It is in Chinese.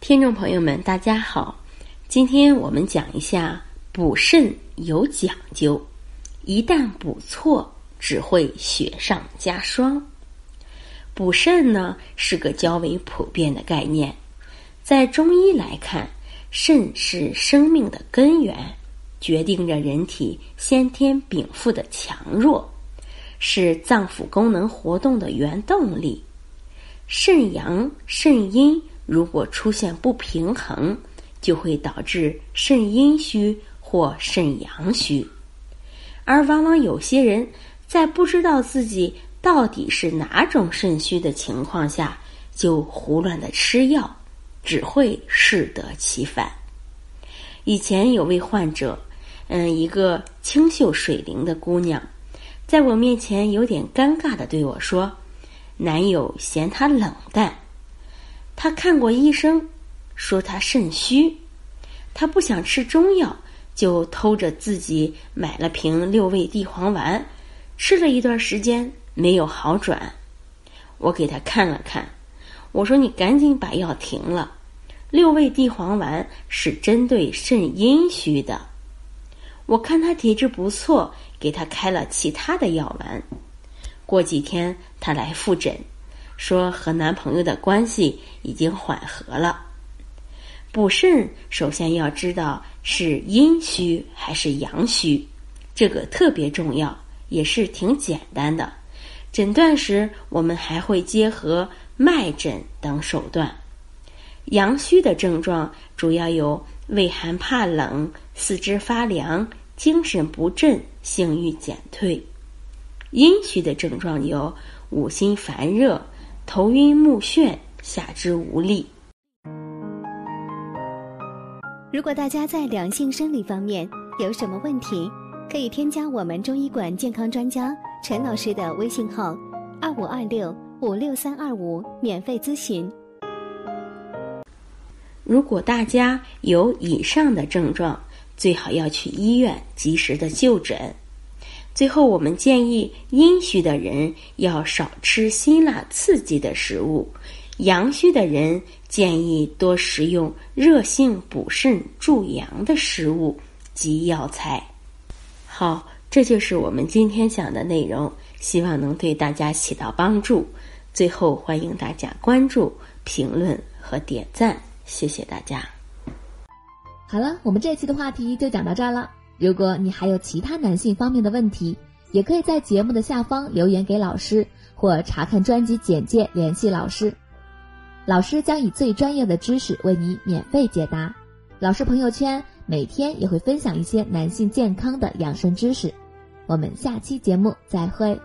听众朋友们，大家好，今天我们讲一下补肾有讲究，一旦补错，只会雪上加霜。补肾呢是个较为普遍的概念，在中医来看，肾是生命的根源，决定着人体先天禀赋的强弱，是脏腑功能活动的原动力。肾阳、肾阴如果出现不平衡，就会导致肾阴虚或肾阳虚。而往往有些人在不知道自己到底是哪种肾虚的情况下，就胡乱的吃药，只会适得其反。以前有位患者，嗯，一个清秀水灵的姑娘，在我面前有点尴尬的对我说。男友嫌她冷淡，他看过医生，说他肾虚，他不想吃中药，就偷着自己买了瓶六味地黄丸，吃了一段时间没有好转。我给他看了看，我说你赶紧把药停了，六味地黄丸是针对肾阴虚的。我看他体质不错，给他开了其他的药丸。过几天，他来复诊，说和男朋友的关系已经缓和了。补肾首先要知道是阴虚还是阳虚，这个特别重要，也是挺简单的。诊断时，我们还会结合脉诊等手段。阳虚的症状主要有畏寒怕冷、四肢发凉、精神不振、性欲减退。阴虚的症状有五心烦热、头晕目眩、下肢无力。如果大家在两性生理方面有什么问题，可以添加我们中医馆健康专家陈老师的微信号：二五二六五六三二五，免费咨询。如果大家有以上的症状，最好要去医院及时的就诊。最后，我们建议阴虚的人要少吃辛辣刺激的食物，阳虚的人建议多食用热性补肾助阳的食物及药材。好，这就是我们今天讲的内容，希望能对大家起到帮助。最后，欢迎大家关注、评论和点赞，谢谢大家。好了，我们这期的话题就讲到这儿了。如果你还有其他男性方面的问题，也可以在节目的下方留言给老师，或查看专辑简介联系老师。老师将以最专业的知识为你免费解答。老师朋友圈每天也会分享一些男性健康的养生知识。我们下期节目再会。